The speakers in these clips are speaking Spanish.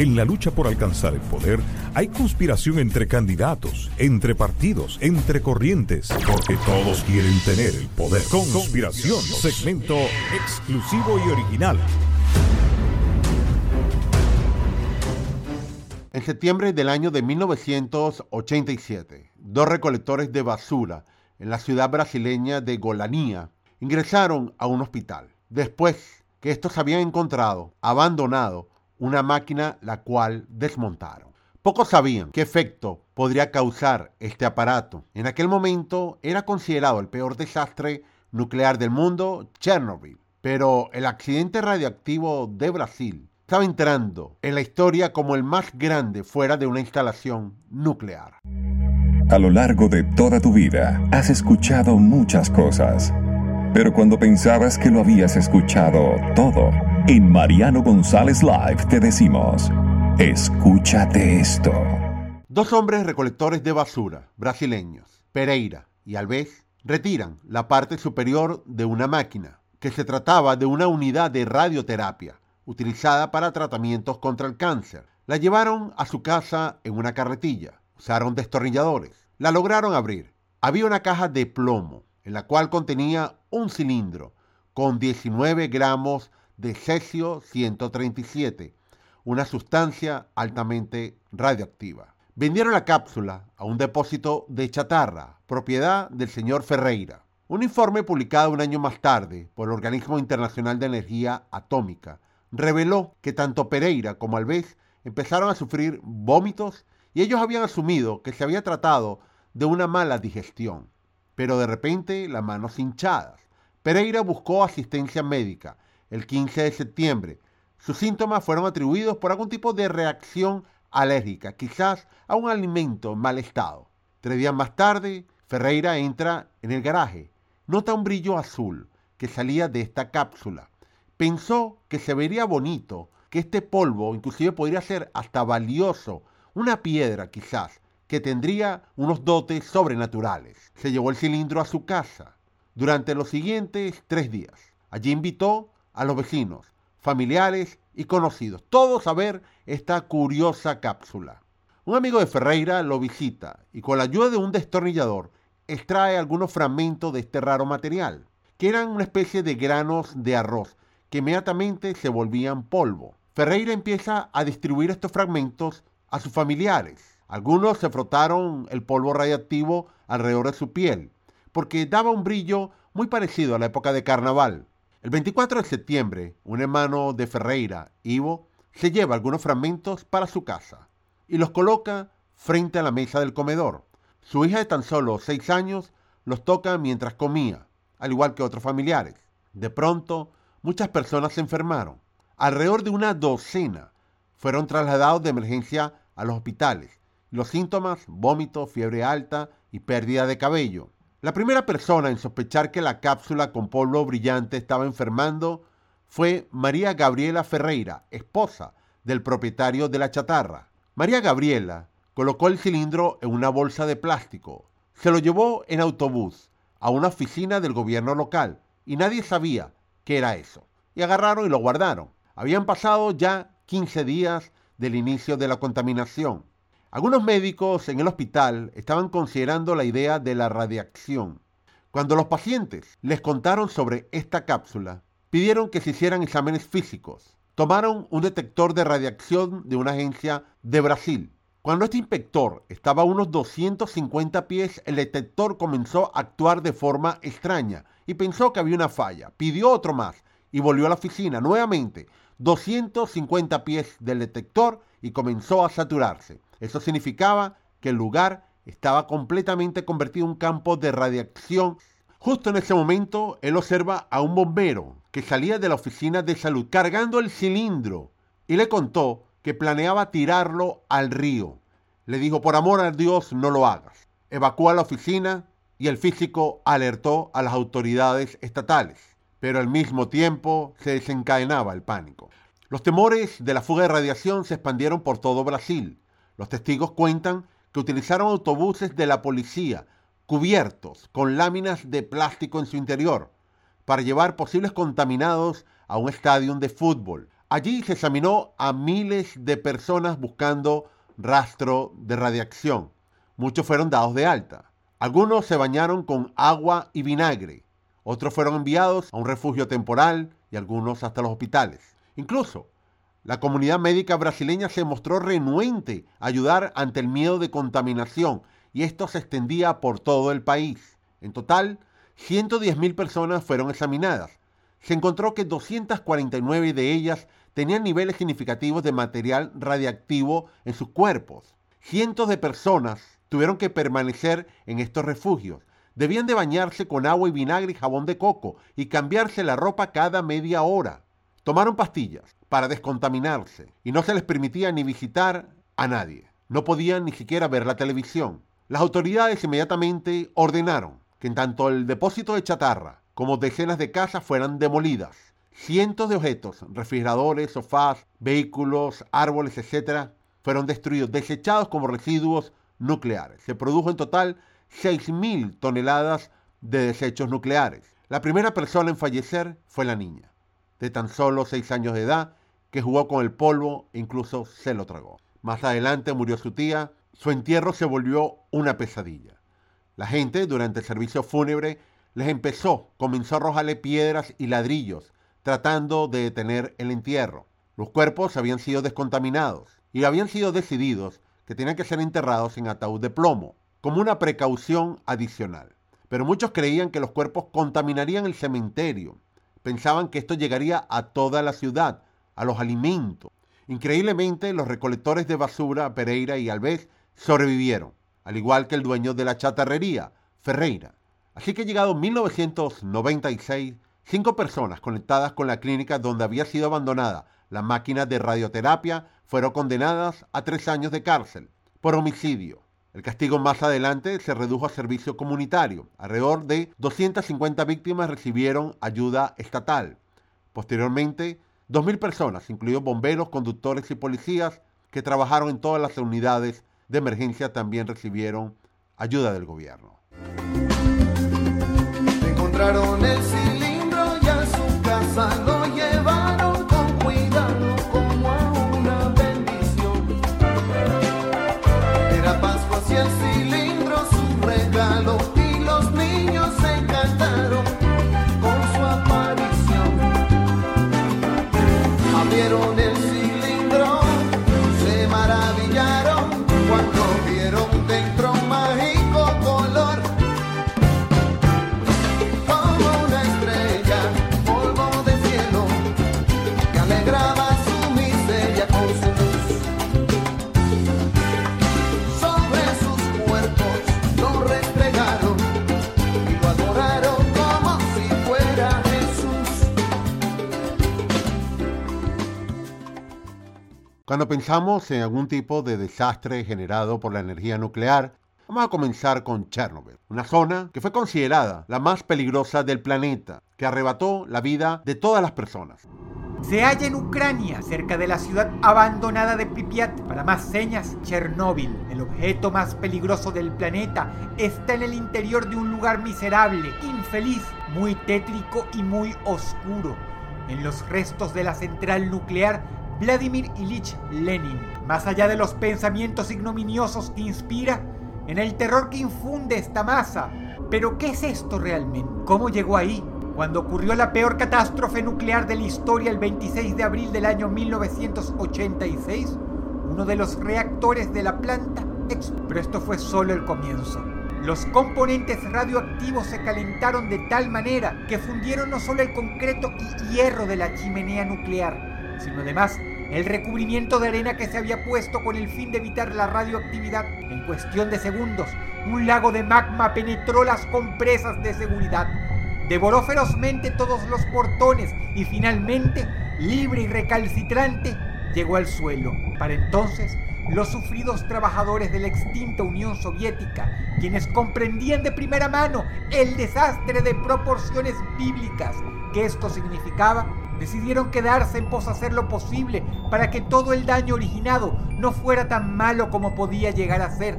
En la lucha por alcanzar el poder hay conspiración entre candidatos, entre partidos, entre corrientes, porque todos quieren tener el poder. Conspiración, segmento exclusivo y original. En septiembre del año de 1987, dos recolectores de basura en la ciudad brasileña de Golanía ingresaron a un hospital, después que estos habían encontrado abandonado una máquina la cual desmontaron. Pocos sabían qué efecto podría causar este aparato. En aquel momento era considerado el peor desastre nuclear del mundo, Chernobyl. Pero el accidente radioactivo de Brasil estaba entrando en la historia como el más grande fuera de una instalación nuclear. A lo largo de toda tu vida has escuchado muchas cosas, pero cuando pensabas que lo habías escuchado todo, en Mariano González Live te decimos, escúchate esto. Dos hombres recolectores de basura brasileños, Pereira y Alves, retiran la parte superior de una máquina, que se trataba de una unidad de radioterapia utilizada para tratamientos contra el cáncer. La llevaron a su casa en una carretilla, usaron destornilladores, la lograron abrir. Había una caja de plomo, en la cual contenía un cilindro con 19 gramos de cesio 137, una sustancia altamente radioactiva. Vendieron la cápsula a un depósito de chatarra, propiedad del señor Ferreira. Un informe publicado un año más tarde por el Organismo Internacional de Energía Atómica reveló que tanto Pereira como Alves empezaron a sufrir vómitos y ellos habían asumido que se había tratado de una mala digestión. Pero de repente las manos hinchadas. Pereira buscó asistencia médica el 15 de septiembre. Sus síntomas fueron atribuidos por algún tipo de reacción alérgica, quizás a un alimento en mal estado. Tres días más tarde, Ferreira entra en el garaje. Nota un brillo azul que salía de esta cápsula. Pensó que se vería bonito, que este polvo inclusive podría ser hasta valioso, una piedra quizás, que tendría unos dotes sobrenaturales. Se llevó el cilindro a su casa durante los siguientes tres días. Allí invitó a los vecinos, familiares y conocidos, todos a ver esta curiosa cápsula. Un amigo de Ferreira lo visita y con la ayuda de un destornillador extrae algunos fragmentos de este raro material, que eran una especie de granos de arroz que inmediatamente se volvían polvo. Ferreira empieza a distribuir estos fragmentos a sus familiares. Algunos se frotaron el polvo radiactivo alrededor de su piel, porque daba un brillo muy parecido a la época de carnaval. El 24 de septiembre, un hermano de Ferreira, Ivo, se lleva algunos fragmentos para su casa y los coloca frente a la mesa del comedor. Su hija de tan solo seis años los toca mientras comía, al igual que otros familiares. De pronto, muchas personas se enfermaron. Alrededor de una docena fueron trasladados de emergencia a los hospitales. Los síntomas, vómito, fiebre alta y pérdida de cabello. La primera persona en sospechar que la cápsula con polvo brillante estaba enfermando fue María Gabriela Ferreira, esposa del propietario de la chatarra. María Gabriela colocó el cilindro en una bolsa de plástico, se lo llevó en autobús a una oficina del gobierno local y nadie sabía qué era eso. Y agarraron y lo guardaron. Habían pasado ya 15 días del inicio de la contaminación. Algunos médicos en el hospital estaban considerando la idea de la radiación. Cuando los pacientes les contaron sobre esta cápsula, pidieron que se hicieran exámenes físicos. Tomaron un detector de radiación de una agencia de Brasil. Cuando este inspector estaba a unos 250 pies, el detector comenzó a actuar de forma extraña y pensó que había una falla. Pidió otro más y volvió a la oficina nuevamente, 250 pies del detector y comenzó a saturarse. Eso significaba que el lugar estaba completamente convertido en un campo de radiación. Justo en ese momento, él observa a un bombero que salía de la oficina de salud cargando el cilindro y le contó que planeaba tirarlo al río. Le dijo, por amor a Dios, no lo hagas. Evacuó la oficina y el físico alertó a las autoridades estatales, pero al mismo tiempo se desencadenaba el pánico. Los temores de la fuga de radiación se expandieron por todo Brasil. Los testigos cuentan que utilizaron autobuses de la policía cubiertos con láminas de plástico en su interior para llevar posibles contaminados a un estadio de fútbol. Allí se examinó a miles de personas buscando rastro de radiación. Muchos fueron dados de alta. Algunos se bañaron con agua y vinagre. Otros fueron enviados a un refugio temporal y algunos hasta los hospitales. Incluso, la comunidad médica brasileña se mostró renuente a ayudar ante el miedo de contaminación y esto se extendía por todo el país. En total, 110.000 personas fueron examinadas. Se encontró que 249 de ellas tenían niveles significativos de material radiactivo en sus cuerpos. Cientos de personas tuvieron que permanecer en estos refugios. Debían de bañarse con agua y vinagre y jabón de coco y cambiarse la ropa cada media hora. Tomaron pastillas para descontaminarse y no se les permitía ni visitar a nadie. No podían ni siquiera ver la televisión. Las autoridades inmediatamente ordenaron que en tanto el depósito de chatarra como decenas de casas fueran demolidas Cientos de objetos, refrigeradores, sofás, vehículos, árboles, etc., fueron destruidos, desechados como residuos nucleares. Se produjo en total 6.000 toneladas de desechos nucleares. La primera persona en fallecer fue la niña, de tan solo 6 años de edad, que jugó con el polvo e incluso se lo tragó. Más adelante murió su tía, su entierro se volvió una pesadilla. La gente, durante el servicio fúnebre, les empezó, comenzó a arrojarle piedras y ladrillos tratando de detener el entierro. Los cuerpos habían sido descontaminados y habían sido decididos que tenían que ser enterrados en ataúd de plomo, como una precaución adicional. Pero muchos creían que los cuerpos contaminarían el cementerio. Pensaban que esto llegaría a toda la ciudad, a los alimentos. Increíblemente, los recolectores de basura, Pereira y Alves, sobrevivieron, al igual que el dueño de la chatarrería, Ferreira. Así que llegado 1996, Cinco personas conectadas con la clínica donde había sido abandonada la máquina de radioterapia fueron condenadas a tres años de cárcel por homicidio. El castigo más adelante se redujo a servicio comunitario. Alrededor de 250 víctimas recibieron ayuda estatal. Posteriormente, 2.000 personas, incluidos bomberos, conductores y policías, que trabajaron en todas las unidades de emergencia, también recibieron ayuda del gobierno. Cuando pensamos en algún tipo de desastre generado por la energía nuclear, vamos a comenzar con Chernobyl, una zona que fue considerada la más peligrosa del planeta, que arrebató la vida de todas las personas. Se halla en Ucrania, cerca de la ciudad abandonada de Pripyat. Para más señas, Chernóbil, el objeto más peligroso del planeta, está en el interior de un lugar miserable, infeliz, muy tétrico y muy oscuro. En los restos de la central nuclear Vladimir Ilich Lenin. Más allá de los pensamientos ignominiosos que inspira, en el terror que infunde esta masa. Pero ¿qué es esto realmente? ¿Cómo llegó ahí? Cuando ocurrió la peor catástrofe nuclear de la historia el 26 de abril del año 1986, uno de los reactores de la planta explotó. Pero esto fue solo el comienzo. Los componentes radioactivos se calentaron de tal manera que fundieron no solo el concreto y hierro de la chimenea nuclear, sino además el recubrimiento de arena que se había puesto con el fin de evitar la radioactividad. En cuestión de segundos, un lago de magma penetró las compresas de seguridad, devoró ferozmente todos los portones y finalmente, libre y recalcitrante, llegó al suelo. Para entonces, los sufridos trabajadores de la extinta Unión Soviética, quienes comprendían de primera mano el desastre de proporciones bíblicas que esto significaba, decidieron quedarse en pos hacer lo posible para que todo el daño originado no fuera tan malo como podía llegar a ser,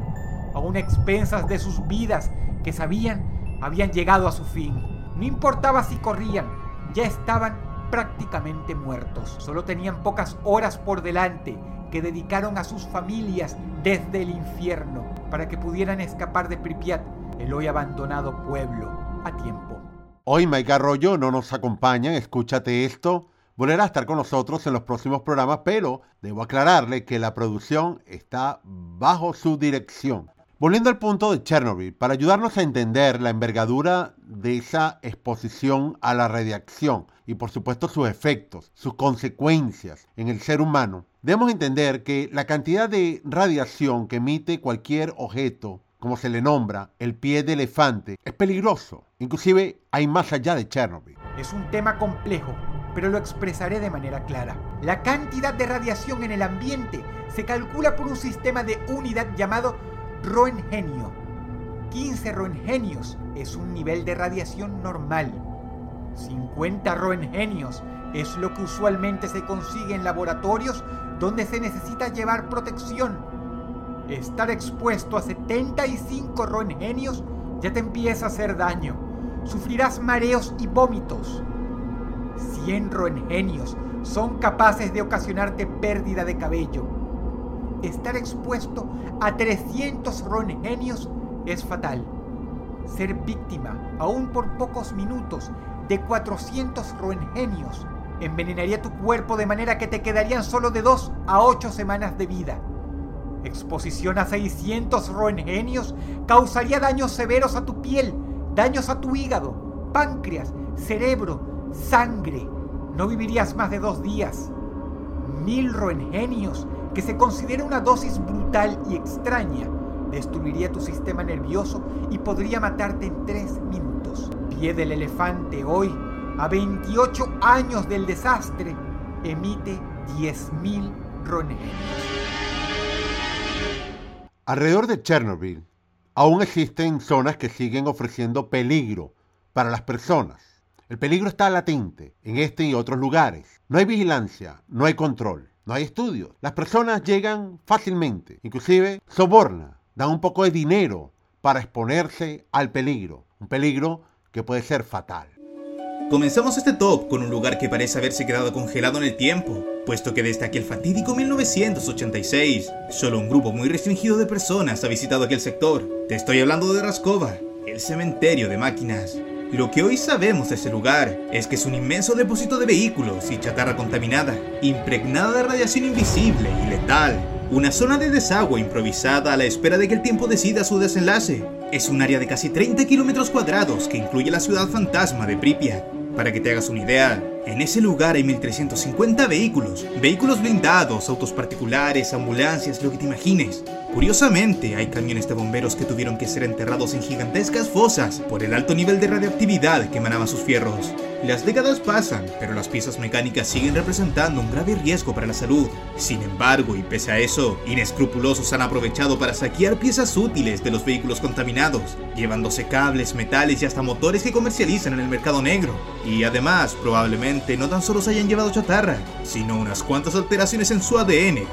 aún expensas de sus vidas que sabían habían llegado a su fin. No importaba si corrían, ya estaban prácticamente muertos. Solo tenían pocas horas por delante que dedicaron a sus familias desde el infierno para que pudieran escapar de Pripyat, el hoy abandonado pueblo, a tiempo. Hoy Mike Arroyo no nos acompaña, escúchate esto. Volverá a estar con nosotros en los próximos programas, pero debo aclararle que la producción está bajo su dirección. Volviendo al punto de Chernobyl, para ayudarnos a entender la envergadura de esa exposición a la radiación y por supuesto sus efectos, sus consecuencias en el ser humano, debemos entender que la cantidad de radiación que emite cualquier objeto, como se le nombra, el pie de elefante, es peligroso. Inclusive hay más allá de Chernobyl. Es un tema complejo, pero lo expresaré de manera clara. La cantidad de radiación en el ambiente se calcula por un sistema de unidad llamado Roentgenio. 15 roentgenios es un nivel de radiación normal. 50 roentgenios es lo que usualmente se consigue en laboratorios donde se necesita llevar protección. Estar expuesto a 75 roentgenios ya te empieza a hacer daño. Sufrirás mareos y vómitos. 100 roentgenios son capaces de ocasionarte pérdida de cabello estar expuesto a 300 roentgenios es fatal. Ser víctima, aún por pocos minutos, de 400 roentgenios envenenaría tu cuerpo de manera que te quedarían solo de 2 a 8 semanas de vida. Exposición a 600 roentgenios causaría daños severos a tu piel, daños a tu hígado, páncreas, cerebro, sangre. No vivirías más de dos días. Mil roentgenios que se considera una dosis brutal y extraña, destruiría tu sistema nervioso y podría matarte en tres minutos. Pie del elefante hoy, a 28 años del desastre, emite 10.000 roentgenios. Alrededor de Chernobyl, aún existen zonas que siguen ofreciendo peligro para las personas. El peligro está latente en este y otros lugares. No hay vigilancia, no hay control. No hay estudios. Las personas llegan fácilmente, inclusive sobornan, dan un poco de dinero para exponerse al peligro, un peligro que puede ser fatal. Comenzamos este top con un lugar que parece haberse quedado congelado en el tiempo, puesto que desde aquel fatídico 1986, solo un grupo muy restringido de personas ha visitado aquel sector. Te estoy hablando de Raskova, el cementerio de máquinas. Lo que hoy sabemos de ese lugar es que es un inmenso depósito de vehículos y chatarra contaminada, impregnada de radiación invisible y letal. Una zona de desagüe improvisada a la espera de que el tiempo decida su desenlace. Es un área de casi 30 kilómetros cuadrados que incluye la ciudad fantasma de Pripyat. Para que te hagas una idea, en ese lugar hay 1350 vehículos, vehículos blindados, autos particulares, ambulancias, lo que te imagines. Curiosamente, hay camiones de bomberos que tuvieron que ser enterrados en gigantescas fosas por el alto nivel de radioactividad que emanaban sus fierros. Las décadas pasan, pero las piezas mecánicas siguen representando un grave riesgo para la salud. Sin embargo, y pese a eso, inescrupulosos han aprovechado para saquear piezas útiles de los vehículos contaminados, llevándose cables, metales y hasta motores que comercializan en el mercado negro. Y además, probablemente no tan solo se hayan llevado chatarra, sino unas cuantas alteraciones en su ADN